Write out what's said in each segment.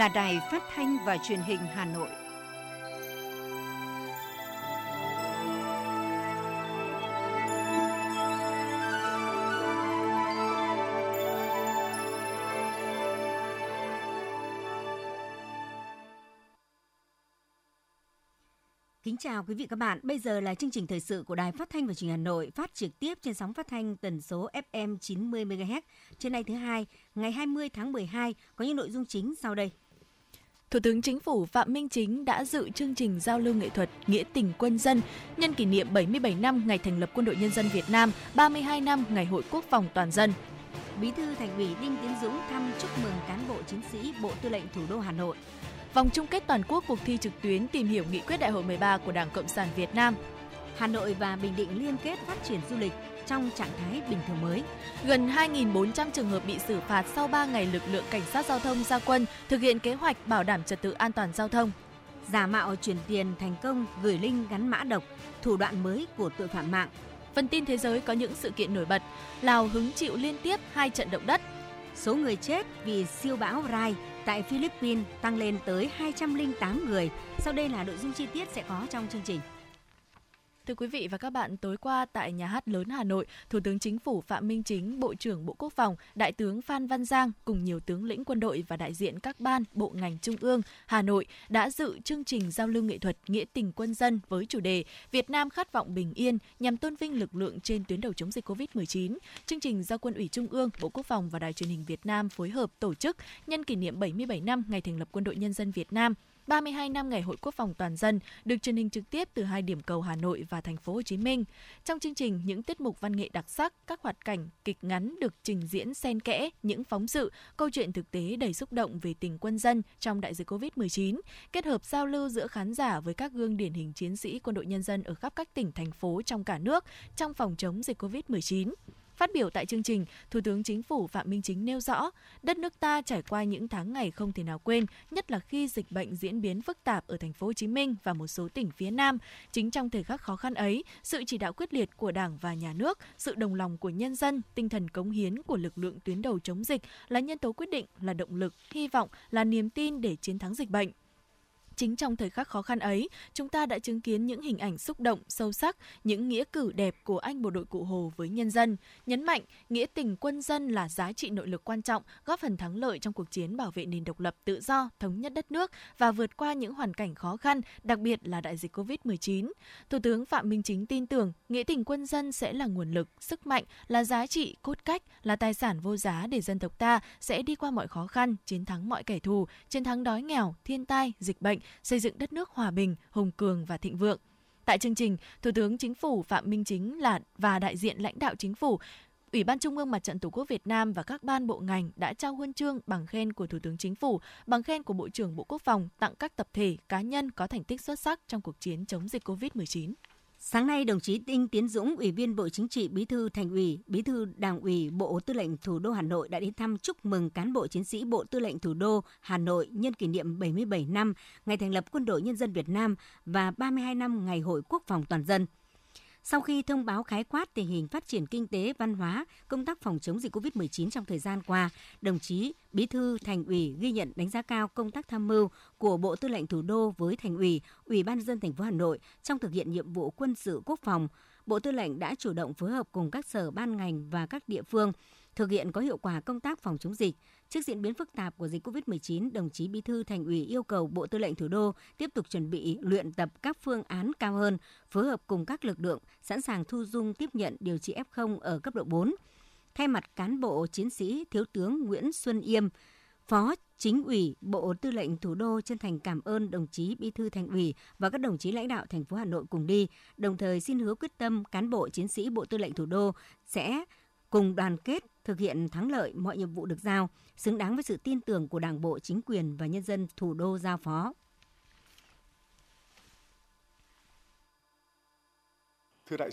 là Đài Phát thanh và Truyền hình Hà Nội. Kính chào quý vị các bạn. Bây giờ là chương trình thời sự của Đài Phát thanh và Truyền hình Hà Nội phát trực tiếp trên sóng phát thanh tần số FM 90 MHz. Trên nay thứ hai, ngày 20 tháng 12 có những nội dung chính sau đây. Thủ tướng Chính phủ Phạm Minh Chính đã dự chương trình giao lưu nghệ thuật Nghĩa tình quân dân nhân kỷ niệm 77 năm ngày thành lập Quân đội Nhân dân Việt Nam, 32 năm ngày Hội Quốc phòng toàn dân. Bí thư Thành ủy Đinh Tiến Dũng thăm chúc mừng cán bộ chiến sĩ Bộ Tư lệnh Thủ đô Hà Nội. Vòng chung kết toàn quốc cuộc thi trực tuyến tìm hiểu nghị quyết đại hội 13 của Đảng Cộng sản Việt Nam. Hà Nội và Bình Định liên kết phát triển du lịch trong trạng thái bình thường mới. Gần 2.400 trường hợp bị xử phạt sau 3 ngày lực lượng cảnh sát giao thông ra quân thực hiện kế hoạch bảo đảm trật tự an toàn giao thông. Giả mạo chuyển tiền thành công gửi link gắn mã độc, thủ đoạn mới của tội phạm mạng. Phần tin thế giới có những sự kiện nổi bật. Lào hứng chịu liên tiếp hai trận động đất. Số người chết vì siêu bão Rai tại Philippines tăng lên tới 208 người. Sau đây là nội dung chi tiết sẽ có trong chương trình. Thưa quý vị và các bạn, tối qua tại Nhà hát lớn Hà Nội, Thủ tướng Chính phủ Phạm Minh Chính, Bộ trưởng Bộ Quốc phòng, Đại tướng Phan Văn Giang cùng nhiều tướng lĩnh quân đội và đại diện các ban, bộ ngành trung ương Hà Nội đã dự chương trình giao lưu nghệ thuật Nghĩa tình quân dân với chủ đề Việt Nam khát vọng bình yên nhằm tôn vinh lực lượng trên tuyến đầu chống dịch COVID-19. Chương trình do Quân ủy Trung ương, Bộ Quốc phòng và Đài truyền hình Việt Nam phối hợp tổ chức nhân kỷ niệm 77 năm ngày thành lập Quân đội Nhân dân Việt Nam 32 năm ngày Hội Quốc phòng toàn dân được truyền hình trực tiếp từ hai điểm cầu Hà Nội và thành phố Hồ Chí Minh. Trong chương trình, những tiết mục văn nghệ đặc sắc, các hoạt cảnh, kịch ngắn được trình diễn xen kẽ những phóng sự, câu chuyện thực tế đầy xúc động về tình quân dân trong đại dịch Covid-19, kết hợp giao lưu giữa khán giả với các gương điển hình chiến sĩ quân đội nhân dân ở khắp các tỉnh thành phố trong cả nước trong phòng chống dịch Covid-19. Phát biểu tại chương trình, Thủ tướng Chính phủ Phạm Minh Chính nêu rõ, đất nước ta trải qua những tháng ngày không thể nào quên, nhất là khi dịch bệnh diễn biến phức tạp ở thành phố Hồ Chí Minh và một số tỉnh phía Nam. Chính trong thời khắc khó khăn ấy, sự chỉ đạo quyết liệt của Đảng và Nhà nước, sự đồng lòng của nhân dân, tinh thần cống hiến của lực lượng tuyến đầu chống dịch là nhân tố quyết định, là động lực, hy vọng, là niềm tin để chiến thắng dịch bệnh. Chính trong thời khắc khó khăn ấy, chúng ta đã chứng kiến những hình ảnh xúc động, sâu sắc, những nghĩa cử đẹp của anh bộ đội Cụ Hồ với nhân dân, nhấn mạnh nghĩa tình quân dân là giá trị nội lực quan trọng, góp phần thắng lợi trong cuộc chiến bảo vệ nền độc lập tự do, thống nhất đất nước và vượt qua những hoàn cảnh khó khăn, đặc biệt là đại dịch Covid-19. Thủ tướng Phạm Minh Chính tin tưởng nghĩa tình quân dân sẽ là nguồn lực, sức mạnh, là giá trị cốt cách, là tài sản vô giá để dân tộc ta sẽ đi qua mọi khó khăn, chiến thắng mọi kẻ thù, chiến thắng đói nghèo, thiên tai, dịch bệnh, xây dựng đất nước hòa bình, hùng cường và thịnh vượng. Tại chương trình, Thủ tướng Chính phủ Phạm Minh Chính là và đại diện lãnh đạo chính phủ Ủy ban Trung ương Mặt trận Tổ quốc Việt Nam và các ban bộ ngành đã trao huân chương bằng khen của Thủ tướng Chính phủ, bằng khen của Bộ trưởng Bộ Quốc phòng tặng các tập thể, cá nhân có thành tích xuất sắc trong cuộc chiến chống dịch COVID-19. Sáng nay, đồng chí Đinh Tiến Dũng, Ủy viên Bộ Chính trị, Bí thư Thành ủy, Bí thư Đảng ủy Bộ Tư lệnh Thủ đô Hà Nội đã đến thăm chúc mừng cán bộ chiến sĩ Bộ Tư lệnh Thủ đô Hà Nội nhân kỷ niệm 77 năm ngày thành lập Quân đội Nhân dân Việt Nam và 32 năm ngày Hội Quốc phòng toàn dân. Sau khi thông báo khái quát tình hình phát triển kinh tế, văn hóa, công tác phòng chống dịch COVID-19 trong thời gian qua, đồng chí Bí thư Thành ủy ghi nhận đánh giá cao công tác tham mưu của Bộ Tư lệnh Thủ đô với Thành ủy, Ủy ban dân thành phố Hà Nội trong thực hiện nhiệm vụ quân sự quốc phòng. Bộ Tư lệnh đã chủ động phối hợp cùng các sở ban ngành và các địa phương thực hiện có hiệu quả công tác phòng chống dịch. Trước diễn biến phức tạp của dịch COVID-19, đồng chí Bí thư Thành ủy yêu cầu Bộ Tư lệnh Thủ đô tiếp tục chuẩn bị luyện tập các phương án cao hơn, phối hợp cùng các lực lượng sẵn sàng thu dung tiếp nhận điều trị F0 ở cấp độ 4. Thay mặt cán bộ chiến sĩ Thiếu tướng Nguyễn Xuân Yêm, Phó Chính ủy Bộ Tư lệnh Thủ đô chân thành cảm ơn đồng chí Bí thư Thành ủy và các đồng chí lãnh đạo thành phố Hà Nội cùng đi, đồng thời xin hứa quyết tâm cán bộ chiến sĩ Bộ Tư lệnh Thủ đô sẽ cùng đoàn kết thực hiện thắng lợi mọi nhiệm vụ được giao, xứng đáng với sự tin tưởng của Đảng bộ, chính quyền và nhân dân thủ đô giao phó. Thưa đại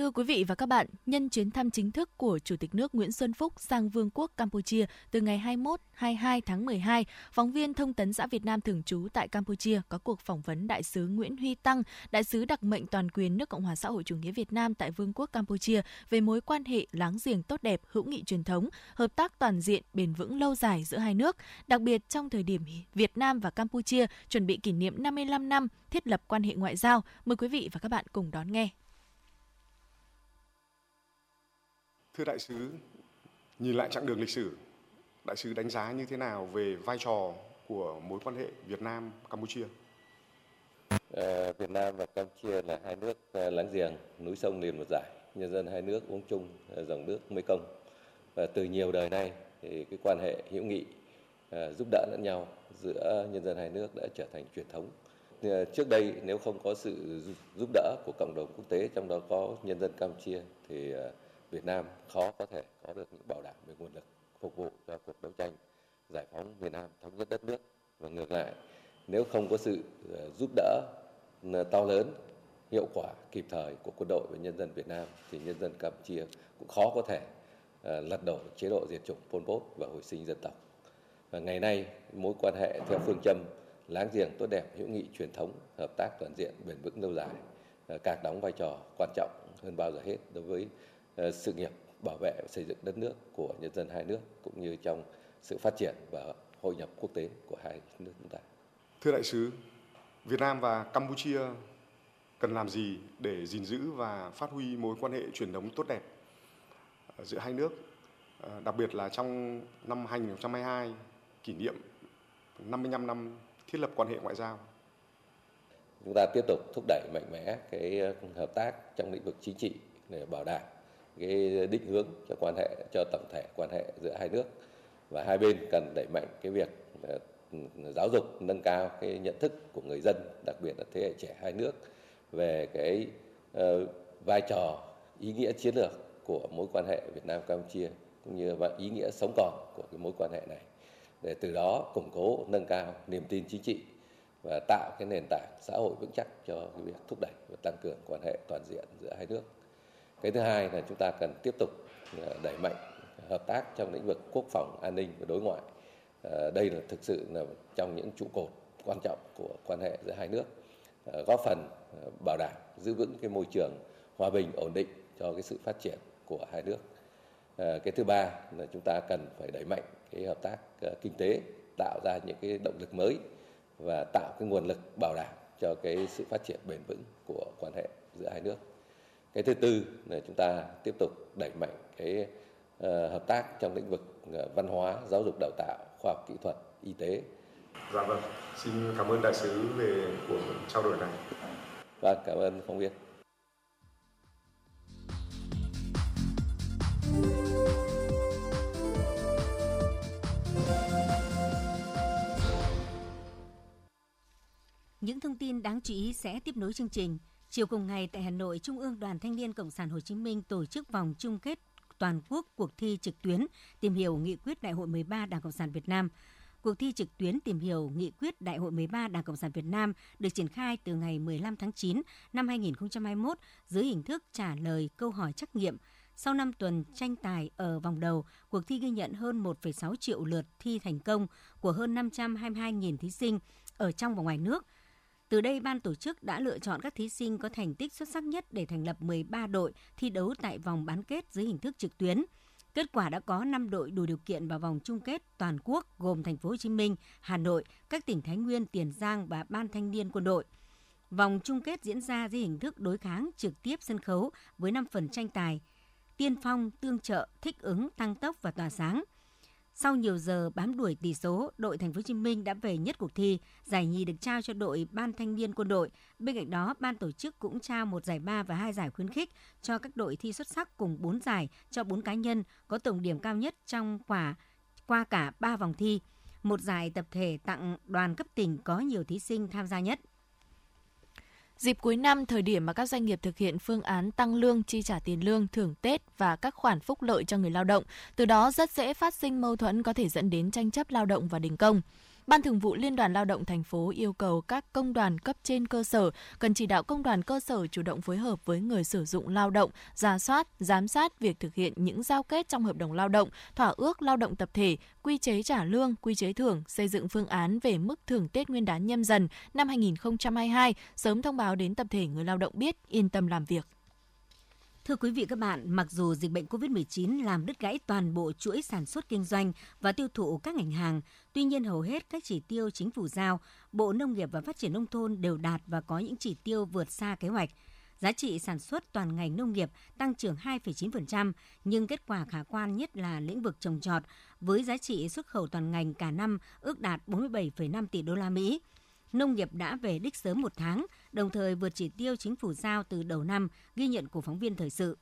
Thưa quý vị và các bạn, nhân chuyến thăm chính thức của Chủ tịch nước Nguyễn Xuân Phúc sang Vương quốc Campuchia từ ngày 21-22 tháng 12, phóng viên Thông tấn xã Việt Nam thường trú tại Campuchia có cuộc phỏng vấn Đại sứ Nguyễn Huy Tăng, Đại sứ đặc mệnh toàn quyền nước Cộng hòa xã hội chủ nghĩa Việt Nam tại Vương quốc Campuchia về mối quan hệ láng giềng tốt đẹp, hữu nghị truyền thống, hợp tác toàn diện, bền vững lâu dài giữa hai nước, đặc biệt trong thời điểm Việt Nam và Campuchia chuẩn bị kỷ niệm 55 năm thiết lập quan hệ ngoại giao. Mời quý vị và các bạn cùng đón nghe. Thưa đại sứ, nhìn lại chặng đường lịch sử, đại sứ đánh giá như thế nào về vai trò của mối quan hệ Việt Nam Campuchia? À, Việt Nam và Campuchia là hai nước ờ, láng giềng, núi sông liền một dải, nhân dân hai nước uống chung ờ, dòng nước Mekong. Và từ nhiều đời nay thì cái quan hệ hữu nghị giúp đỡ lẫn nhau giữa nhân dân hai nước đã trở thành truyền thống. Trước đây nếu không có sự giúp đỡ của cộng đồng quốc tế trong đó có nhân dân Campuchia thì Việt Nam khó có thể có được những bảo đảm về nguồn lực phục vụ cho cuộc đấu tranh giải phóng miền Nam, thống nhất đất nước và ngược lại, nếu không có sự ờ, giúp đỡ to lớn, hiệu quả kịp thời của quân đội và nhân dân Việt Nam, thì nhân dân Campuchia cũng khó có thể ờ, lật đổ chế độ diệt chủng Pol Pot và hồi sinh dân tộc. Và ngày nay, mối quan hệ theo phương châm láng giềng tốt đẹp, hữu nghị truyền thống, hợp tác toàn diện, bền vững lâu dài ờ, càng đóng vai trò quan trọng hơn bao giờ hết đối với sự nghiệp bảo vệ và xây dựng đất nước của nhân dân hai nước cũng như trong sự phát triển và hội nhập quốc tế của hai nước chúng ta. Thưa đại sứ, Việt Nam và Campuchia cần làm gì để gìn giữ và phát huy mối quan hệ truyền thống tốt đẹp giữa hai nước, ờ, đặc biệt là trong năm 2022 kỷ niệm 55 năm thiết lập quan hệ ngoại giao. Chúng ta tiếp tục thúc đẩy mạnh mẽ cái hợp tác trong lĩnh vực chính trị để bảo đảm cái định hướng cho quan hệ, cho tổng thể quan hệ giữa hai nước. Và hai bên cần đẩy mạnh cái việc ờ, giáo dục, nâng cao cái nhận thức của người dân, đặc biệt là thế hệ trẻ hai nước, về cái ờ, vai trò, ý nghĩa chiến lược của mối quan hệ Việt Nam Campuchia, cũng như và ý nghĩa sống còn của cái mối quan hệ này. Để từ đó củng cố, nâng cao niềm tin chính trị và tạo cái nền tảng xã hội vững chắc cho cái việc thúc đẩy và tăng cường quan hệ toàn diện giữa hai nước cái thứ hai là chúng ta cần tiếp tục ờ, đẩy mạnh hợp tác trong lĩnh vực quốc phòng an ninh và đối ngoại. Ờ, đây là thực sự là trong những trụ cột quan trọng của quan hệ giữa hai nước ờ, góp phần bảo đảm giữ vững cái môi trường hòa bình, ổn định cho cái sự phát triển của hai nước. Cái thứ ba là chúng ta cần phải đẩy mạnh cái hợp tác kinh tế, tạo ra những cái động lực mới và tạo cái nguồn lực bảo đảm cho cái sự phát triển bền vững của quan hệ giữa hai nước cái thứ tư là chúng ta tiếp tục đẩy mạnh cái uh, hợp tác trong lĩnh vực uh, văn hóa giáo dục đào tạo khoa học kỹ thuật y tế. Dạ vâng. Xin cảm ơn đại sứ về cuộc trao đổi này. Vâng cảm ơn phóng viên Những thông tin đáng chú ý sẽ tiếp nối chương trình. Chiều cùng ngày tại Hà Nội, Trung ương Đoàn Thanh niên Cộng sản Hồ Chí Minh tổ chức vòng chung kết toàn quốc cuộc thi trực tuyến tìm hiểu nghị quyết Đại hội 13 Đảng Cộng sản Việt Nam. Cuộc thi trực tuyến tìm hiểu nghị quyết Đại hội 13 Đảng Cộng sản Việt Nam được triển khai từ ngày 15 tháng 9 năm 2021 dưới hình thức trả lời câu hỏi trắc nghiệm. Sau 5 tuần tranh tài ở vòng đầu, cuộc thi ghi nhận hơn 1,6 triệu lượt thi thành công của hơn 522.000 thí sinh ở trong và ngoài nước – từ đây, ban tổ chức đã lựa chọn các thí sinh có thành tích xuất sắc nhất để thành lập 13 đội thi đấu tại vòng bán kết dưới hình thức trực tuyến. Kết quả đã có 5 đội đủ điều kiện vào vòng chung kết toàn quốc gồm thành phố Hồ Chí Minh, Hà Nội, các tỉnh Thái Nguyên, Tiền Giang và Ban Thanh niên Quân đội. Vòng chung kết diễn ra dưới hình thức đối kháng trực tiếp sân khấu với 5 phần tranh tài: tiên phong, tương trợ, thích ứng, tăng tốc và tỏa sáng – sau nhiều giờ bám đuổi tỷ số, đội Thành phố Hồ Chí Minh đã về nhất cuộc thi. Giải nhì được trao cho đội Ban Thanh niên Quân đội. Bên cạnh đó, ban tổ chức cũng trao một giải ba và hai giải khuyến khích cho các đội thi xuất sắc cùng 4 giải cho 4 cá nhân có tổng điểm cao nhất trong quả qua cả 3 vòng thi. Một giải tập thể tặng đoàn cấp tỉnh có nhiều thí sinh tham gia nhất. Dịp cuối năm, thời điểm mà các doanh nghiệp thực hiện phương án tăng lương, chi trả tiền lương, thưởng Tết và các khoản phúc lợi cho người lao động, từ đó rất dễ phát sinh mâu thuẫn có thể dẫn đến tranh chấp lao động và đình công. Ban Thường vụ Liên đoàn Lao động thành phố yêu cầu các công đoàn cấp trên cơ sở cần chỉ đạo công đoàn cơ sở chủ động phối hợp với người sử dụng lao động, ra soát, giám sát việc thực hiện những giao kết trong hợp đồng lao động, thỏa ước lao động tập thể, quy chế trả lương, quy chế thưởng, xây dựng phương án về mức thưởng Tết Nguyên đán nhâm dần năm 2022, sớm thông báo đến tập thể người lao động biết yên tâm làm việc. Thưa quý vị các bạn, mặc dù dịch bệnh COVID-19 làm đứt gãy toàn bộ chuỗi sản xuất kinh doanh và tiêu thụ các ngành hàng, tuy nhiên hầu hết các chỉ tiêu chính phủ giao, Bộ Nông nghiệp và Phát triển Nông thôn đều đạt và có những chỉ tiêu vượt xa kế hoạch. Giá trị sản xuất toàn ngành nông nghiệp tăng trưởng 2,9%, nhưng kết quả khả quan nhất là lĩnh vực trồng trọt với giá trị xuất khẩu toàn ngành cả năm ước đạt 47,5 tỷ đô la Mỹ, nông nghiệp đã về đích sớm một tháng, đồng thời vượt chỉ tiêu chính phủ giao từ đầu năm, ghi nhận của phóng viên thời sự.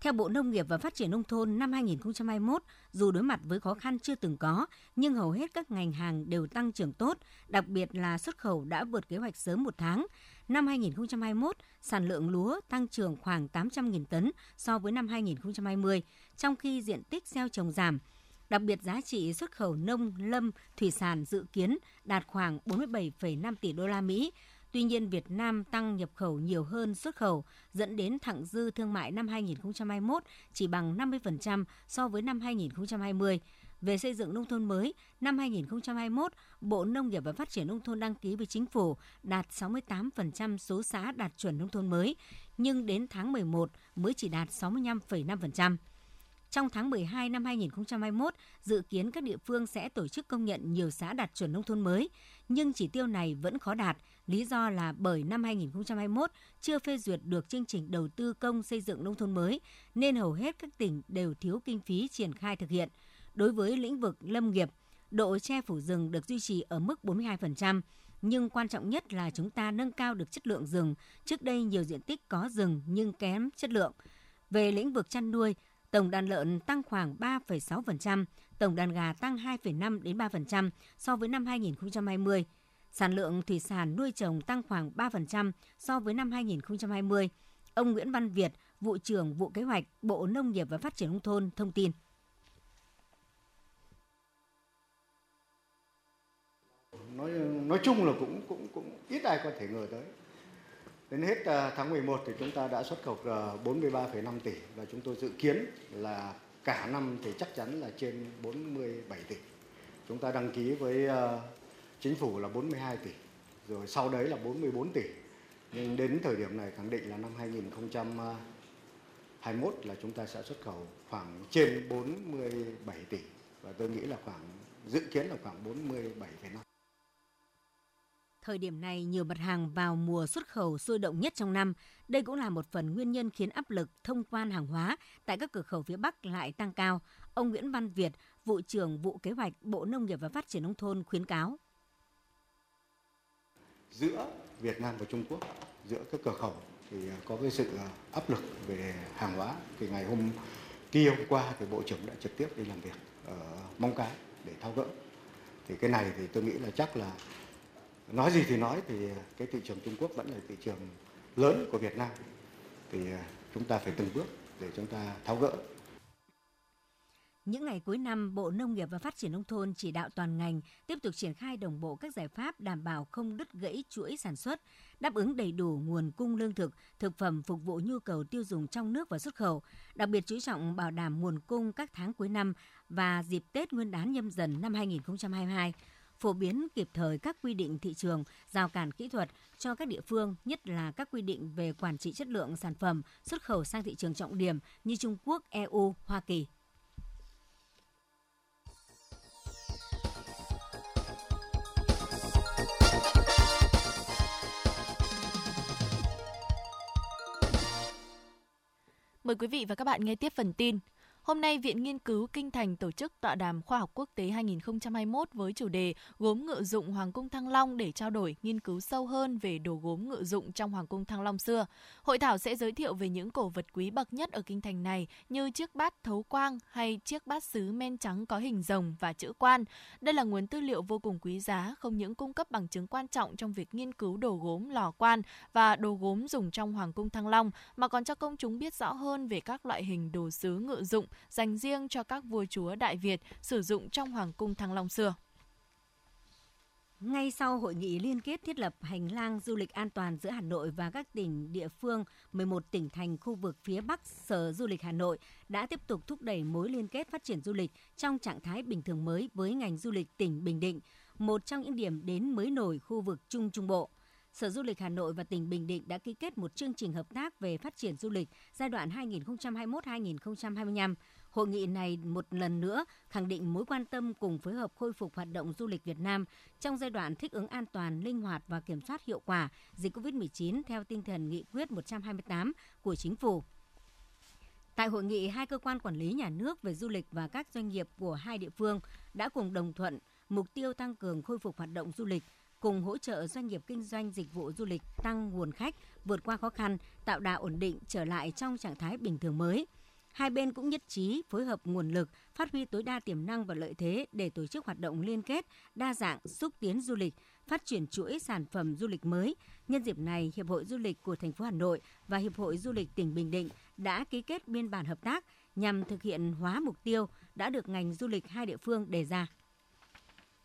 Theo Bộ Nông nghiệp và Phát triển Nông thôn năm 2021, dù đối mặt với khó khăn chưa từng có, nhưng hầu hết các ngành hàng đều tăng trưởng tốt, đặc biệt là xuất khẩu đã vượt kế hoạch sớm một tháng. Năm 2021, sản lượng lúa tăng trưởng khoảng 800.000 tấn so với năm 2020, trong khi diện tích gieo trồng giảm, Đặc biệt giá trị xuất khẩu nông, lâm, thủy sản dự kiến đạt khoảng 47,5 tỷ đô la Mỹ. Tuy nhiên, Việt Nam tăng nhập khẩu nhiều hơn xuất khẩu, dẫn đến thặng dư thương mại năm 2021 chỉ bằng 50% so với năm 2020. Về xây dựng nông thôn mới, năm 2021, Bộ Nông nghiệp và Phát triển Nông thôn đăng ký với Chính phủ đạt 68% số xã đạt chuẩn nông thôn mới, nhưng đến tháng 11 mới chỉ đạt 65,5%. Trong tháng 12 năm 2021, dự kiến các địa phương sẽ tổ chức công nhận nhiều xã đạt chuẩn nông thôn mới, nhưng chỉ tiêu này vẫn khó đạt, lý do là bởi năm 2021 chưa phê duyệt được chương trình đầu tư công xây dựng nông thôn mới, nên hầu hết các tỉnh đều thiếu kinh phí triển khai thực hiện. Đối với lĩnh vực lâm nghiệp, độ che phủ rừng được duy trì ở mức 42%, nhưng quan trọng nhất là chúng ta nâng cao được chất lượng rừng. Trước đây nhiều diện tích có rừng nhưng kém chất lượng. Về lĩnh vực chăn nuôi, tổng đàn lợn tăng khoảng 3,6%, tổng đàn gà tăng 2,5 đến 3% so với năm 2020. Sản lượng thủy sản nuôi trồng tăng khoảng 3% so với năm 2020. Ông Nguyễn Văn Việt, vụ trưởng vụ kế hoạch Bộ Nông nghiệp và Phát triển nông thôn thông tin. Nói nói chung là cũng cũng cũng ít ai có thể ngờ tới. Đến hết ờ, tháng 11 thì chúng ta đã xuất khẩu ờ, 43,5 tỷ và chúng tôi dự kiến là cả năm thì chắc chắn là trên 47 tỷ. Chúng ta đăng ký với ờ, chính phủ là 42 tỷ, rồi sau đấy là 44 tỷ. Nhưng đến thời điểm này khẳng định là năm 2021 là chúng ta sẽ xuất khẩu khoảng trên 47 tỷ và tôi nghĩ là khoảng dự kiến là khoảng 47,5. Thời điểm này, nhiều mặt hàng vào mùa xuất khẩu sôi động nhất trong năm. Đây cũng là một phần nguyên nhân khiến áp lực thông quan hàng hóa tại các cửa khẩu phía Bắc lại tăng cao. Ông Nguyễn Văn Việt, vụ trưởng vụ kế hoạch Bộ Nông nghiệp và Phát triển Nông thôn khuyến cáo. Giữa Việt Nam và Trung Quốc, giữa các cửa khẩu thì có cái sự áp lực về hàng hóa. Thì ngày hôm kia hôm qua thì Bộ trưởng đã trực tiếp đi làm việc ở Mong Cái để thao gỡ. Thì cái này thì tôi nghĩ là chắc là nói gì thì nói thì à, cái thị trường Trung Quốc vẫn là thị trường lớn của Việt Nam. Thì à, chúng ta phải từng bước để chúng ta tháo gỡ. Những ngày cuối năm, Bộ Nông nghiệp và Phát triển Nông thôn chỉ đạo toàn ngành tiếp tục triển khai đồng bộ các giải pháp đảm bảo không đứt gãy chuỗi sản xuất, đáp ứng đầy đủ nguồn cung lương thực, thực phẩm phục vụ nhu cầu tiêu dùng trong nước và xuất khẩu, đặc biệt chú trọng bảo đảm nguồn cung các tháng cuối năm và dịp Tết Nguyên đán nhâm dần năm 2022 phổ biến kịp thời các quy định thị trường, rào cản kỹ thuật cho các địa phương, nhất là các quy định về quản trị chất lượng sản phẩm xuất khẩu sang thị trường trọng điểm như Trung Quốc, EU, Hoa Kỳ. Mời quý vị và các bạn nghe tiếp phần tin. Hôm nay, Viện Nghiên cứu Kinh Thành tổ chức tọa đàm khoa học quốc tế 2021 với chủ đề Gốm ngự dụng Hoàng cung Thăng Long để trao đổi, nghiên cứu sâu hơn về đồ gốm ngự dụng trong Hoàng cung Thăng Long xưa. Hội thảo sẽ giới thiệu về những cổ vật quý bậc nhất ở kinh thành này như chiếc bát thấu quang hay chiếc bát sứ men trắng có hình rồng và chữ quan. Đây là nguồn tư liệu vô cùng quý giá, không những cung cấp bằng chứng quan trọng trong việc nghiên cứu đồ gốm lò quan và đồ gốm dùng trong Hoàng cung Thăng Long, mà còn cho công chúng biết rõ hơn về các loại hình đồ sứ ngự dụng dành riêng cho các vua chúa Đại Việt sử dụng trong Hoàng cung Thăng Long xưa. Ngay sau hội nghị liên kết thiết lập hành lang du lịch an toàn giữa Hà Nội và các tỉnh địa phương, 11 tỉnh thành khu vực phía Bắc, Sở Du lịch Hà Nội đã tiếp tục thúc đẩy mối liên kết phát triển du lịch trong trạng thái bình thường mới với ngành du lịch tỉnh Bình Định, một trong những điểm đến mới nổi khu vực Trung Trung Bộ. Sở Du lịch Hà Nội và tỉnh Bình Định đã ký kết một chương trình hợp tác về phát triển du lịch giai đoạn 2021-2025 Hội nghị này một lần nữa khẳng định mối quan tâm cùng phối hợp khôi phục hoạt động du lịch Việt Nam trong giai đoạn thích ứng an toàn, linh hoạt và kiểm soát hiệu quả dịch COVID-19 theo tinh thần nghị quyết 128 của chính phủ. Tại hội nghị, hai cơ quan quản lý nhà nước về du lịch và các doanh nghiệp của hai địa phương đã cùng đồng thuận mục tiêu tăng cường khôi phục hoạt động du lịch, cùng hỗ trợ doanh nghiệp kinh doanh dịch vụ du lịch tăng nguồn khách, vượt qua khó khăn, tạo đà ổn định trở lại trong trạng thái bình thường mới – Hai bên cũng nhất trí phối hợp nguồn lực, phát huy tối đa tiềm năng và lợi thế để tổ chức hoạt động liên kết, đa dạng, xúc tiến du lịch, phát triển chuỗi sản phẩm du lịch mới. Nhân dịp này, Hiệp hội Du lịch của thành phố Hà Nội và Hiệp hội Du lịch tỉnh Bình Định đã ký kết biên bản hợp tác nhằm thực hiện hóa mục tiêu đã được ngành du lịch hai địa phương đề ra.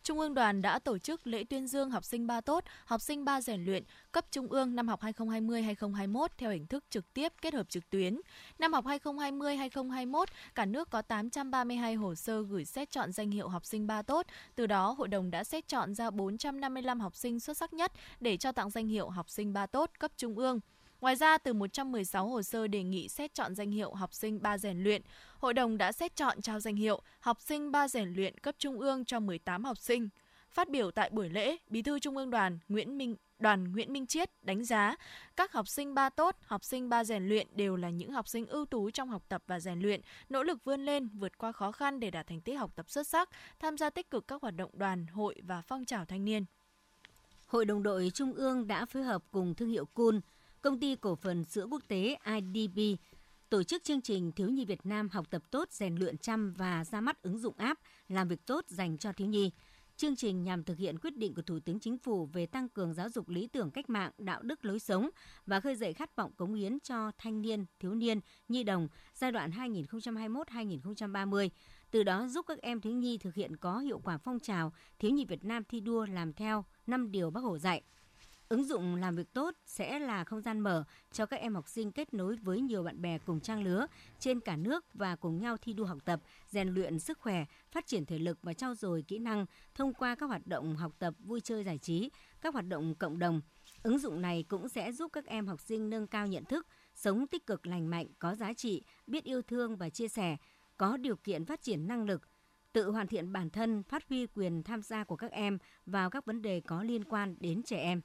Trung ương đoàn đã tổ chức lễ tuyên dương học sinh ba tốt, học sinh ba rèn luyện cấp trung ương năm học 2020-2021 theo hình thức trực tiếp kết hợp trực tuyến. Năm học 2020-2021, cả nước có 832 hồ sơ gửi xét chọn danh hiệu học sinh ba tốt, từ đó hội đồng đã xét chọn ra 455 học sinh xuất sắc nhất để cho tặng danh hiệu học sinh ba tốt cấp trung ương. Ngoài ra, từ 116 hồ sơ đề nghị xét chọn danh hiệu học sinh ba rèn luyện, Hội đồng đã xét chọn trao danh hiệu học sinh ba rèn luyện cấp trung ương cho 18 học sinh. Phát biểu tại buổi lễ, Bí thư Trung ương Đoàn Nguyễn Minh Đoàn Nguyễn Minh Chiết đánh giá các học sinh ba tốt, học sinh ba rèn luyện đều là những học sinh ưu tú trong học tập và rèn luyện, nỗ lực vươn lên, vượt qua khó khăn để đạt thành tích học tập xuất sắc, tham gia tích cực các hoạt động đoàn, hội và phong trào thanh niên. Hội đồng đội Trung ương đã phối hợp cùng thương hiệu Cool, công ty cổ phần sữa quốc tế IDB tổ chức chương trình Thiếu nhi Việt Nam học tập tốt, rèn luyện chăm và ra mắt ứng dụng app làm việc tốt dành cho thiếu nhi. Chương trình nhằm thực hiện quyết định của Thủ tướng Chính phủ về tăng cường giáo dục lý tưởng cách mạng, đạo đức lối sống và khơi dậy khát vọng cống hiến cho thanh niên, thiếu niên, nhi đồng giai đoạn 2021-2030. Từ đó giúp các em thiếu nhi thực hiện có hiệu quả phong trào Thiếu nhi Việt Nam thi đua làm theo năm điều Bác Hồ dạy – Ứng dụng làm việc tốt sẽ là không gian mở cho các em học sinh kết nối với nhiều bạn bè cùng trang lứa trên cả nước và cùng nhau thi đua học tập, rèn luyện sức khỏe, phát triển thể lực và trau dồi kỹ năng thông qua các hoạt động học tập, vui chơi giải trí, các hoạt động cộng đồng. Ứng dụng này cũng sẽ giúp các em học sinh nâng cao nhận thức, sống tích cực lành mạnh, có giá trị, biết yêu thương và chia sẻ, có điều kiện phát triển năng lực, tự hoàn thiện bản thân, phát huy quyền tham gia của các em vào các vấn đề có liên quan đến trẻ em.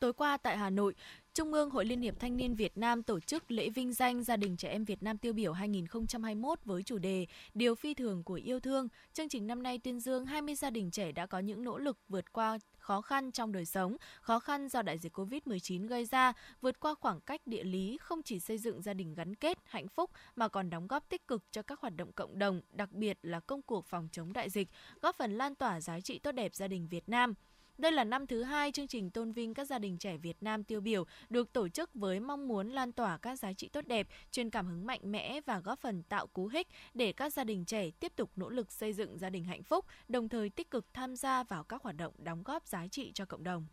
Tối qua tại Hà Nội, Trung ương Hội Liên hiệp Thanh niên Việt Nam tổ chức lễ vinh danh Gia đình trẻ em Việt Nam tiêu biểu 2021 với chủ đề Điều phi thường của yêu thương. Chương trình năm nay tuyên dương 20 gia đình trẻ đã có những nỗ lực vượt qua khó khăn trong đời sống, khó khăn do đại dịch COVID-19 gây ra, vượt qua khoảng cách địa lý, không chỉ xây dựng gia đình gắn kết, hạnh phúc mà còn đóng góp tích cực cho các hoạt động cộng đồng, đặc biệt là công cuộc phòng chống đại dịch, góp phần lan tỏa giá trị tốt đẹp gia đình Việt Nam. Đây là năm thứ hai chương trình tôn vinh các gia đình trẻ Việt Nam tiêu biểu được tổ chức với mong muốn lan tỏa các giá trị tốt đẹp, truyền cảm hứng mạnh mẽ và góp phần tạo cú hích để các gia đình trẻ tiếp tục nỗ lực xây dựng gia đình hạnh phúc, đồng thời tích cực tham gia vào các hoạt động đóng góp giá trị cho cộng đồng.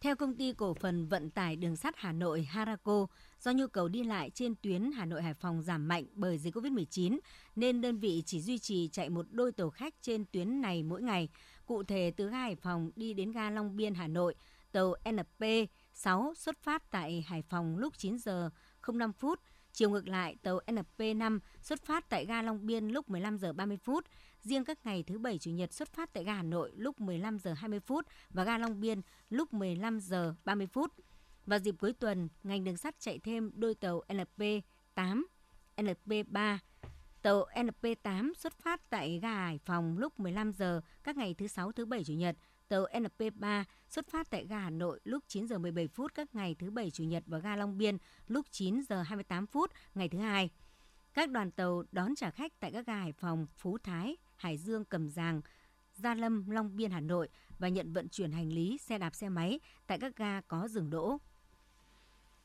Theo công ty cổ phần vận tải đường sắt Hà Nội Harako, do nhu cầu đi lại trên tuyến Hà Nội Hải Phòng giảm mạnh bởi dịch Covid-19 nên đơn vị chỉ duy trì chạy một đôi tàu khách trên tuyến này mỗi ngày. Cụ thể từ ga Hải Phòng đi đến ga Long Biên Hà Nội, tàu NP6 xuất phát tại Hải Phòng lúc 9 giờ 05 phút, chiều ngược lại tàu NP5 xuất phát tại ga Long Biên lúc 15 giờ 30 phút. Riêng các ngày thứ bảy chủ nhật xuất phát tại ga Hà Nội lúc 15 giờ 20 phút và ga Long Biên lúc 15 giờ 30 phút. Vào dịp cuối tuần, ngành đường sắt chạy thêm đôi tàu NP8, NP3 Tàu NP8 xuất phát tại ga Hải Phòng lúc 15 giờ các ngày thứ sáu, thứ bảy, chủ nhật. Tàu NP3 xuất phát tại ga Hà Nội lúc 9 giờ 17 phút các ngày thứ bảy, chủ nhật và ga Long Biên lúc 9 giờ 28 phút ngày thứ hai. Các đoàn tàu đón trả khách tại các ga Hải Phòng, Phú Thái, Hải Dương, Cầm Giàng, Gia Lâm, Long Biên, Hà Nội và nhận vận chuyển hành lý, xe đạp xe máy tại các ga có dừng đỗ.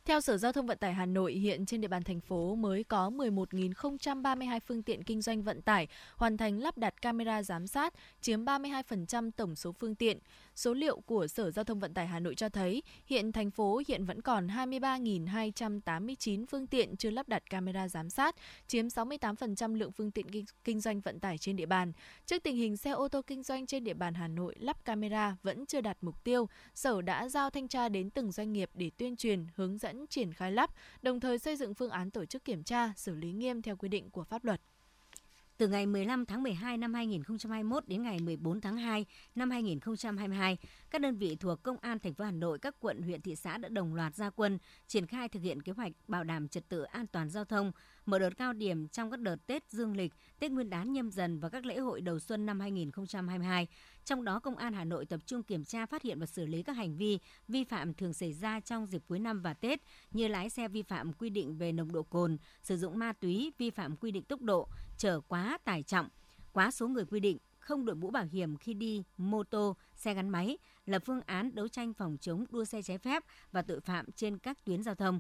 Theo Sở Giao thông Vận tải Hà Nội, hiện trên địa bàn thành phố mới có 11.032 phương tiện kinh doanh vận tải hoàn thành lắp đặt camera giám sát, chiếm 32% tổng số phương tiện. Số liệu của Sở Giao thông Vận tải Hà Nội cho thấy, hiện thành phố hiện vẫn còn 23.289 phương tiện chưa lắp đặt camera giám sát, chiếm 68% lượng phương tiện kinh doanh vận tải trên địa bàn. Trước tình hình xe ô tô kinh doanh trên địa bàn Hà Nội lắp camera vẫn chưa đạt mục tiêu, Sở đã giao thanh tra đến từng doanh nghiệp để tuyên truyền, hướng dẫn triển khai lắp, đồng thời xây dựng phương án tổ chức kiểm tra, xử lý nghiêm theo quy định của pháp luật. Từ ngày 15 tháng 12 năm 2021 đến ngày 14 tháng 2 năm 2022, các đơn vị thuộc Công an thành phố Hà Nội, các quận, huyện, thị xã đã đồng loạt ra quân triển khai thực hiện kế hoạch bảo đảm trật tự an toàn giao thông, mở đợt cao điểm trong các đợt Tết Dương lịch, Tết Nguyên đán nhâm dần và các lễ hội đầu xuân năm 2022. Trong đó, Công an Hà Nội tập trung kiểm tra, phát hiện và xử lý các hành vi vi phạm thường xảy ra trong dịp cuối năm và Tết như lái xe vi phạm quy định về nồng độ cồn, sử dụng ma túy, vi phạm quy định tốc độ, chở quá tải trọng, quá số người quy định, không đội mũ bảo hiểm khi đi mô tô, xe gắn máy, lập phương án đấu tranh phòng chống đua xe trái phép và tội phạm trên các tuyến giao thông.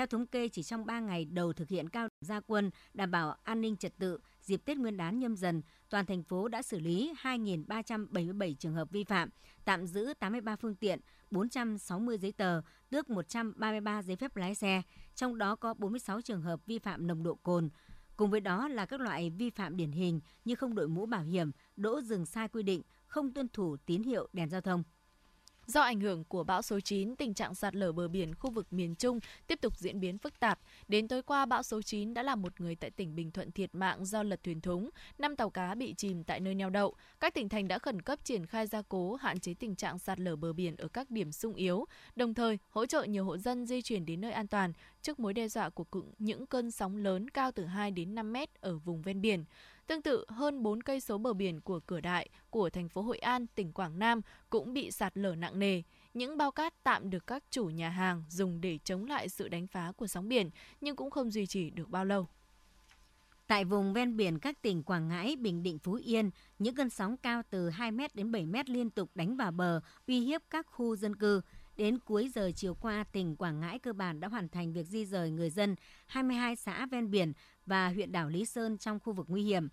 Theo thống kê, chỉ trong 3 ngày đầu thực hiện cao điểm gia quân đảm bảo an ninh trật tự dịp Tết Nguyên đán nhâm dần, toàn thành phố đã xử lý 2.377 trường hợp vi phạm, tạm giữ 83 phương tiện, 460 giấy tờ, tước 133 giấy phép lái xe, trong đó có 46 trường hợp vi phạm nồng độ cồn. Cùng với đó là các loại vi phạm điển hình như không đội mũ bảo hiểm, đỗ dừng sai quy định, không tuân thủ tín hiệu đèn giao thông. Do ảnh hưởng của bão số 9, tình trạng sạt lở bờ biển khu vực miền Trung tiếp tục diễn biến phức tạp. Đến tối qua, bão số 9 đã làm một người tại tỉnh Bình Thuận thiệt mạng do lật thuyền thúng, năm tàu cá bị chìm tại nơi neo đậu. Các tỉnh thành đã khẩn cấp triển khai gia cố, hạn chế tình trạng sạt lở bờ biển ở các điểm sung yếu, đồng thời hỗ trợ nhiều hộ dân di chuyển đến nơi an toàn trước mối đe dọa của những cơn sóng lớn cao từ 2 đến 5 mét ở vùng ven biển. Tương tự, hơn 4 cây số bờ biển của cửa đại của thành phố Hội An, tỉnh Quảng Nam cũng bị sạt lở nặng nề. Những bao cát tạm được các chủ nhà hàng dùng để chống lại sự đánh phá của sóng biển, nhưng cũng không duy trì được bao lâu. Tại vùng ven biển các tỉnh Quảng Ngãi, Bình Định, Phú Yên, những cơn sóng cao từ 2 m đến 7 m liên tục đánh vào bờ, uy hiếp các khu dân cư. Đến cuối giờ chiều qua, tỉnh Quảng Ngãi cơ bản đã hoàn thành việc di rời người dân 22 xã ven biển và huyện đảo Lý Sơn trong khu vực nguy hiểm.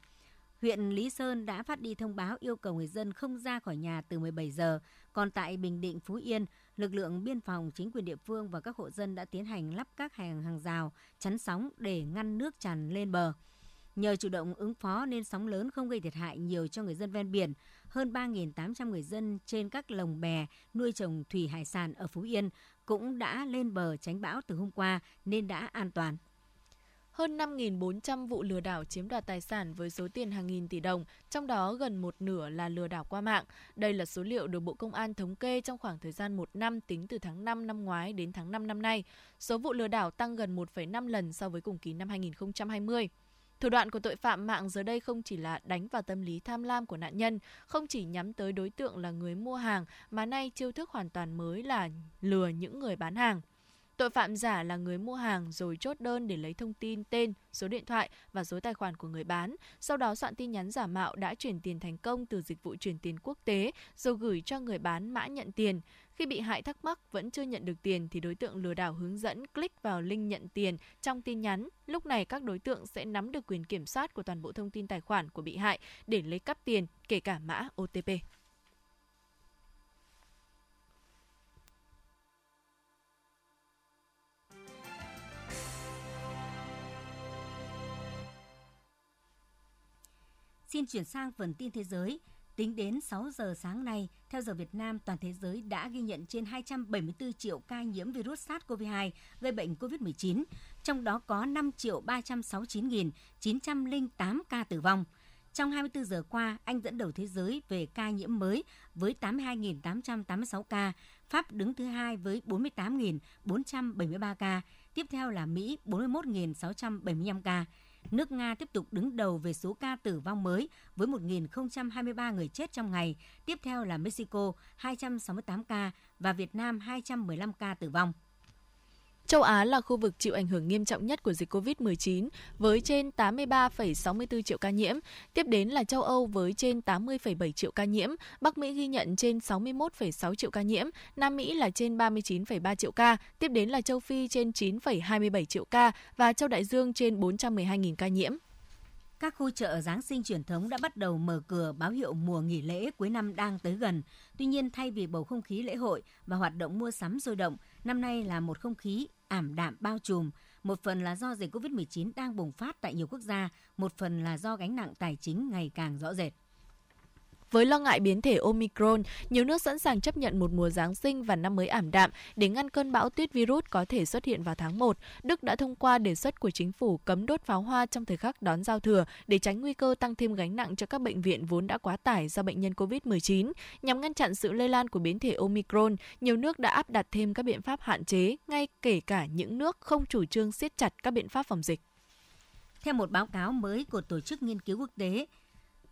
Huyện Lý Sơn đã phát đi thông báo yêu cầu người dân không ra khỏi nhà từ 17 giờ. Còn tại Bình Định, Phú Yên, lực lượng biên phòng, chính quyền địa phương và các hộ dân đã tiến hành lắp các hàng hàng rào, chắn sóng để ngăn nước tràn lên bờ. Nhờ chủ động ứng phó nên sóng lớn không gây thiệt hại nhiều cho người dân ven biển. Hơn 3.800 người dân trên các lồng bè nuôi trồng thủy hải sản ở Phú Yên cũng đã lên bờ tránh bão từ hôm qua nên đã an toàn hơn 5.400 vụ lừa đảo chiếm đoạt tài sản với số tiền hàng nghìn tỷ đồng, trong đó gần một nửa là lừa đảo qua mạng. Đây là số liệu được Bộ Công an thống kê trong khoảng thời gian một năm tính từ tháng 5 năm ngoái đến tháng 5 năm nay. Số vụ lừa đảo tăng gần 1,5 lần so với cùng kỳ năm 2020. Thủ đoạn của tội phạm mạng giờ đây không chỉ là đánh vào tâm lý tham lam của nạn nhân, không chỉ nhắm tới đối tượng là người mua hàng, mà nay chiêu thức hoàn toàn mới là lừa những người bán hàng. Tội phạm giả là người mua hàng rồi chốt đơn để lấy thông tin tên, số điện thoại và số tài khoản của người bán, sau đó soạn tin nhắn giả mạo đã chuyển tiền thành công từ dịch vụ chuyển tiền quốc tế rồi gửi cho người bán mã nhận tiền. Khi bị hại thắc mắc vẫn chưa nhận được tiền thì đối tượng lừa đảo hướng dẫn click vào link nhận tiền trong tin nhắn. Lúc này các đối tượng sẽ nắm được quyền kiểm soát của toàn bộ thông tin tài khoản của bị hại để lấy cắp tiền, kể cả mã OTP. Xin chuyển sang phần tin thế giới. Tính đến 6 giờ sáng nay, theo giờ Việt Nam, toàn thế giới đã ghi nhận trên 274 triệu ca nhiễm virus SARS-CoV-2 gây bệnh COVID-19, trong đó có 5 triệu 369.908 ca tử vong. Trong 24 giờ qua, Anh dẫn đầu thế giới về ca nhiễm mới với 82.886 ca, Pháp đứng thứ hai với 48.473 ca, tiếp theo là Mỹ 41.675 ca. Nước Nga tiếp tục đứng đầu về số ca tử vong mới với 1.023 người chết trong ngày. Tiếp theo là Mexico 268 ca và Việt Nam 215 ca tử vong. Châu Á là khu vực chịu ảnh hưởng nghiêm trọng nhất của dịch COVID-19 với trên 83,64 triệu ca nhiễm, tiếp đến là châu Âu với trên 80,7 triệu ca nhiễm, Bắc Mỹ ghi nhận trên 61,6 triệu ca nhiễm, Nam Mỹ là trên 39,3 triệu ca, tiếp đến là châu Phi trên 9,27 triệu ca và châu Đại Dương trên 412.000 ca nhiễm. Các khu chợ Giáng sinh truyền thống đã bắt đầu mở cửa báo hiệu mùa nghỉ lễ cuối năm đang tới gần. Tuy nhiên, thay vì bầu không khí lễ hội và hoạt động mua sắm sôi động, năm nay là một không khí ảm đạm bao trùm. Một phần là do dịch COVID-19 đang bùng phát tại nhiều quốc gia, một phần là do gánh nặng tài chính ngày càng rõ rệt. Với lo ngại biến thể Omicron, nhiều nước sẵn sàng chấp nhận một mùa Giáng sinh và năm mới ảm đạm để ngăn cơn bão tuyết virus có thể xuất hiện vào tháng 1. Đức đã thông qua đề xuất của chính phủ cấm đốt pháo hoa trong thời khắc đón giao thừa để tránh nguy cơ tăng thêm gánh nặng cho các bệnh viện vốn đã quá tải do bệnh nhân COVID-19. Nhằm ngăn chặn sự lây lan của biến thể Omicron, nhiều nước đã áp đặt thêm các biện pháp hạn chế, ngay kể cả những nước không chủ trương siết chặt các biện pháp phòng dịch. Theo một báo cáo mới của Tổ chức Nghiên cứu Quốc tế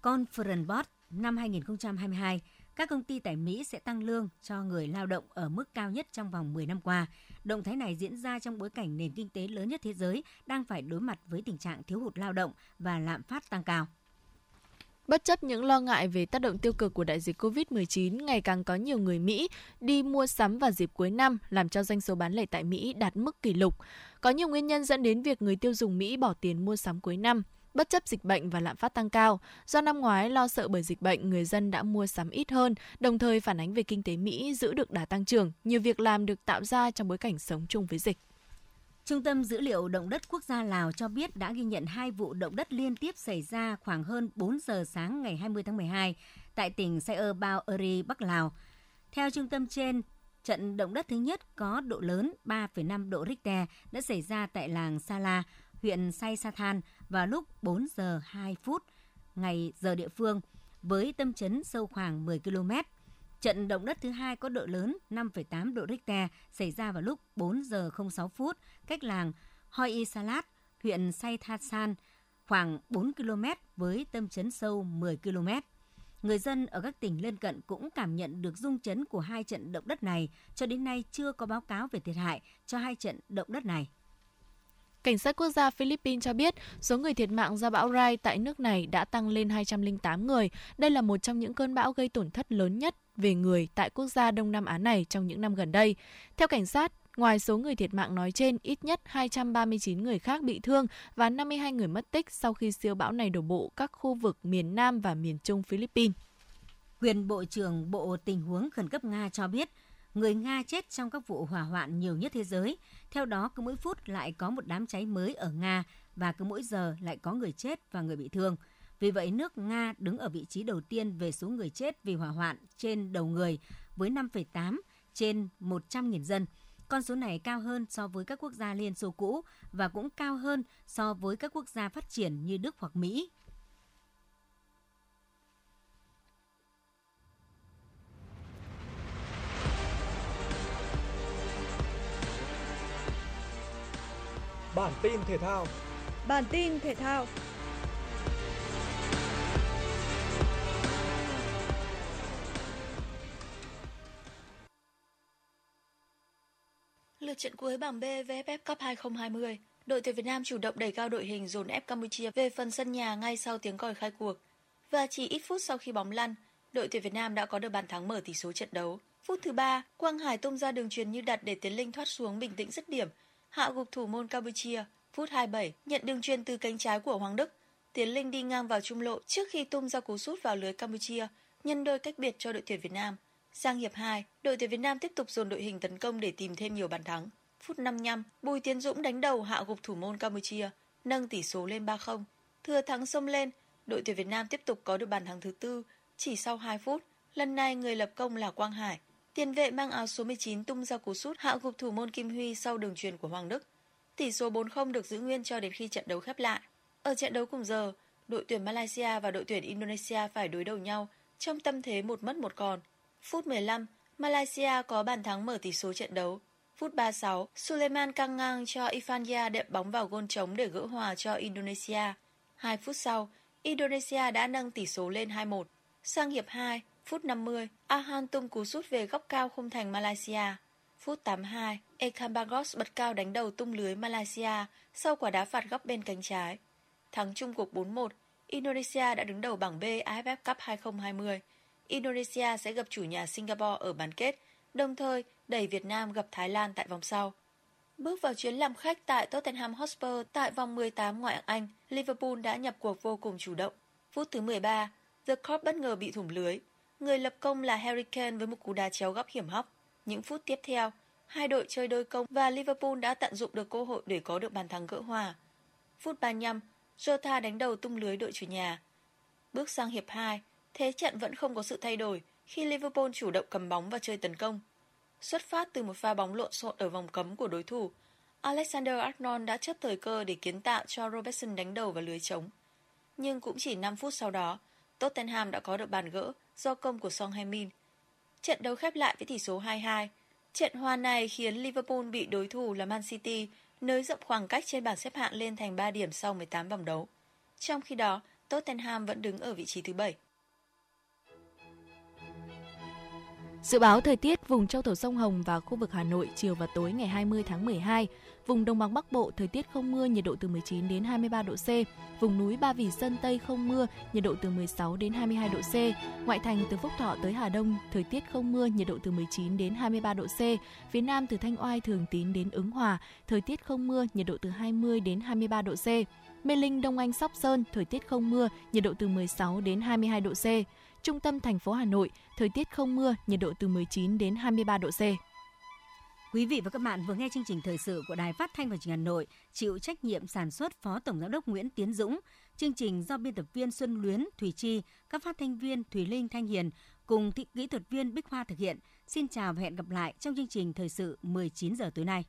Conference Board năm 2022, các công ty tại Mỹ sẽ tăng lương cho người lao động ở mức cao nhất trong vòng 10 năm qua. Động thái này diễn ra trong bối cảnh nền kinh tế lớn nhất thế giới đang phải đối mặt với tình trạng thiếu hụt lao động và lạm phát tăng cao. Bất chấp những lo ngại về tác động tiêu cực của đại dịch COVID-19, ngày càng có nhiều người Mỹ đi mua sắm vào dịp cuối năm, làm cho doanh số bán lẻ tại Mỹ đạt mức kỷ lục. Có nhiều nguyên nhân dẫn đến việc người tiêu dùng Mỹ bỏ tiền mua sắm cuối năm bất chấp dịch bệnh và lạm phát tăng cao. Do năm ngoái lo sợ bởi dịch bệnh, người dân đã mua sắm ít hơn, đồng thời phản ánh về kinh tế Mỹ giữ được đà tăng trưởng, nhiều việc làm được tạo ra trong bối cảnh sống chung với dịch. Trung tâm Dữ liệu Động đất Quốc gia Lào cho biết đã ghi nhận hai vụ động đất liên tiếp xảy ra khoảng hơn 4 giờ sáng ngày 20 tháng 12 tại tỉnh Sayer Bao Eri, Bắc Lào. Theo trung tâm trên, trận động đất thứ nhất có độ lớn 3,5 độ Richter đã xảy ra tại làng Sala, huyện Say Sa Than vào lúc 4 giờ 2 phút ngày giờ địa phương với tâm chấn sâu khoảng 10 km. Trận động đất thứ hai có độ lớn 5,8 độ Richter xảy ra vào lúc 4 giờ 06 phút cách làng Hoi Salat, huyện Say Tha San, khoảng 4 km với tâm chấn sâu 10 km. Người dân ở các tỉnh lân cận cũng cảm nhận được rung chấn của hai trận động đất này. Cho đến nay chưa có báo cáo về thiệt hại cho hai trận động đất này. Cảnh sát quốc gia Philippines cho biết số người thiệt mạng do bão Rai tại nước này đã tăng lên 208 người. Đây là một trong những cơn bão gây tổn thất lớn nhất về người tại quốc gia Đông Nam Á này trong những năm gần đây. Theo cảnh sát, Ngoài số người thiệt mạng nói trên, ít nhất 239 người khác bị thương và 52 người mất tích sau khi siêu bão này đổ bộ các khu vực miền Nam và miền Trung Philippines. Quyền Bộ trưởng Bộ Tình huống Khẩn cấp Nga cho biết, người Nga chết trong các vụ hỏa hoạn nhiều nhất thế giới. Theo đó, cứ mỗi phút lại có một đám cháy mới ở Nga và cứ mỗi giờ lại có người chết và người bị thương. Vì vậy, nước Nga đứng ở vị trí đầu tiên về số người chết vì hỏa hoạn trên đầu người với 5,8 trên 100.000 dân. Con số này cao hơn so với các quốc gia Liên Xô cũ và cũng cao hơn so với các quốc gia phát triển như Đức hoặc Mỹ. Bản tin thể thao. Bản tin thể thao. Lượt trận cuối bảng B VFF Cup 2020, đội tuyển Việt Nam chủ động đẩy cao đội hình dồn ép Campuchia về phần sân nhà ngay sau tiếng còi khai cuộc. Và chỉ ít phút sau khi bóng lăn, đội tuyển Việt Nam đã có được bàn thắng mở tỷ số trận đấu. Phút thứ ba, Quang Hải tung ra đường truyền như đặt để Tiến Linh thoát xuống bình tĩnh dứt điểm hạ gục thủ môn Campuchia. Phút 27, nhận đường truyền từ cánh trái của Hoàng Đức. Tiến Linh đi ngang vào trung lộ trước khi tung ra cú sút vào lưới Campuchia, nhân đôi cách biệt cho đội tuyển Việt Nam. Sang hiệp 2, đội tuyển Việt Nam tiếp tục dồn đội hình tấn công để tìm thêm nhiều bàn thắng. Phút 55, Bùi Tiến Dũng đánh đầu hạ gục thủ môn Campuchia, nâng tỷ số lên 3-0. Thừa thắng xông lên, đội tuyển Việt Nam tiếp tục có được bàn thắng thứ tư chỉ sau 2 phút. Lần này người lập công là Quang Hải. Tiền vệ mang áo số 19 tung ra cú sút hạ gục thủ môn Kim Huy sau đường truyền của Hoàng Đức. Tỷ số 4-0 được giữ nguyên cho đến khi trận đấu khép lại. Ở trận đấu cùng giờ, đội tuyển Malaysia và đội tuyển Indonesia phải đối đầu nhau trong tâm thế một mất một còn. Phút 15, Malaysia có bàn thắng mở tỷ số trận đấu. Phút 36, Suleiman căng ngang cho Ifania đệm bóng vào gôn trống để gỡ hòa cho Indonesia. Hai phút sau, Indonesia đã nâng tỷ số lên 2-1. Sang hiệp 2, phút 50, Ahan tung cú sút về góc cao khung thành Malaysia. Phút 82, Ekambagos bật cao đánh đầu tung lưới Malaysia sau quả đá phạt góc bên cánh trái. Thắng chung cuộc 4-1, Indonesia đã đứng đầu bảng B AFF Cup 2020. Indonesia sẽ gặp chủ nhà Singapore ở bán kết, đồng thời đẩy Việt Nam gặp Thái Lan tại vòng sau. Bước vào chuyến làm khách tại Tottenham Hotspur tại vòng 18 ngoại hạng Anh, Liverpool đã nhập cuộc vô cùng chủ động. Phút thứ 13, The Corp bất ngờ bị thủng lưới. Người lập công là Harry Kane với một cú đá chéo góc hiểm hóc. Những phút tiếp theo, hai đội chơi đôi công và Liverpool đã tận dụng được cơ hội để có được bàn thắng gỡ hòa. Phút 35, Jota đánh đầu tung lưới đội chủ nhà. Bước sang hiệp 2, thế trận vẫn không có sự thay đổi khi Liverpool chủ động cầm bóng và chơi tấn công. Xuất phát từ một pha bóng lộn xộn ở vòng cấm của đối thủ, Alexander Arnold đã chấp thời cơ để kiến tạo cho Robertson đánh đầu vào lưới trống. Nhưng cũng chỉ 5 phút sau đó, Tottenham đã có được bàn gỡ do công của Son Heung-min. Trận đấu khép lại với tỷ số 2-2. Trận hòa này khiến Liverpool bị đối thủ là Man City nới rộng khoảng cách trên bảng xếp hạng lên thành 3 điểm sau 18 vòng đấu. Trong khi đó, Tottenham vẫn đứng ở vị trí thứ 7. Dự báo thời tiết vùng châu thổ sông Hồng và khu vực Hà Nội chiều và tối ngày 20 tháng 12. Vùng đồng bằng Bắc Bộ thời tiết không mưa, nhiệt độ từ 19 đến 23 độ C. Vùng núi Ba Vì Sơn Tây không mưa, nhiệt độ từ 16 đến 22 độ C. Ngoại thành từ Phúc Thọ tới Hà Đông thời tiết không mưa, nhiệt độ từ 19 đến 23 độ C. Phía Nam từ Thanh Oai Thường Tín đến Ứng Hòa thời tiết không mưa, nhiệt độ từ 20 đến 23 độ C. Mê Linh Đông Anh Sóc Sơn thời tiết không mưa, nhiệt độ từ 16 đến 22 độ C. Trung tâm thành phố Hà Nội, thời tiết không mưa, nhiệt độ từ 19 đến 23 độ C. Quý vị và các bạn vừa nghe chương trình thời sự của Đài Phát thanh và Truyền hình Hà Nội, chịu trách nhiệm sản xuất Phó Tổng giám đốc Nguyễn Tiến Dũng. Chương trình do biên tập viên Xuân Luyến, Thủy Chi, các phát thanh viên Thủy Linh, Thanh Hiền cùng kỹ thuật viên Bích Hoa thực hiện. Xin chào và hẹn gặp lại trong chương trình thời sự 19 giờ tối nay.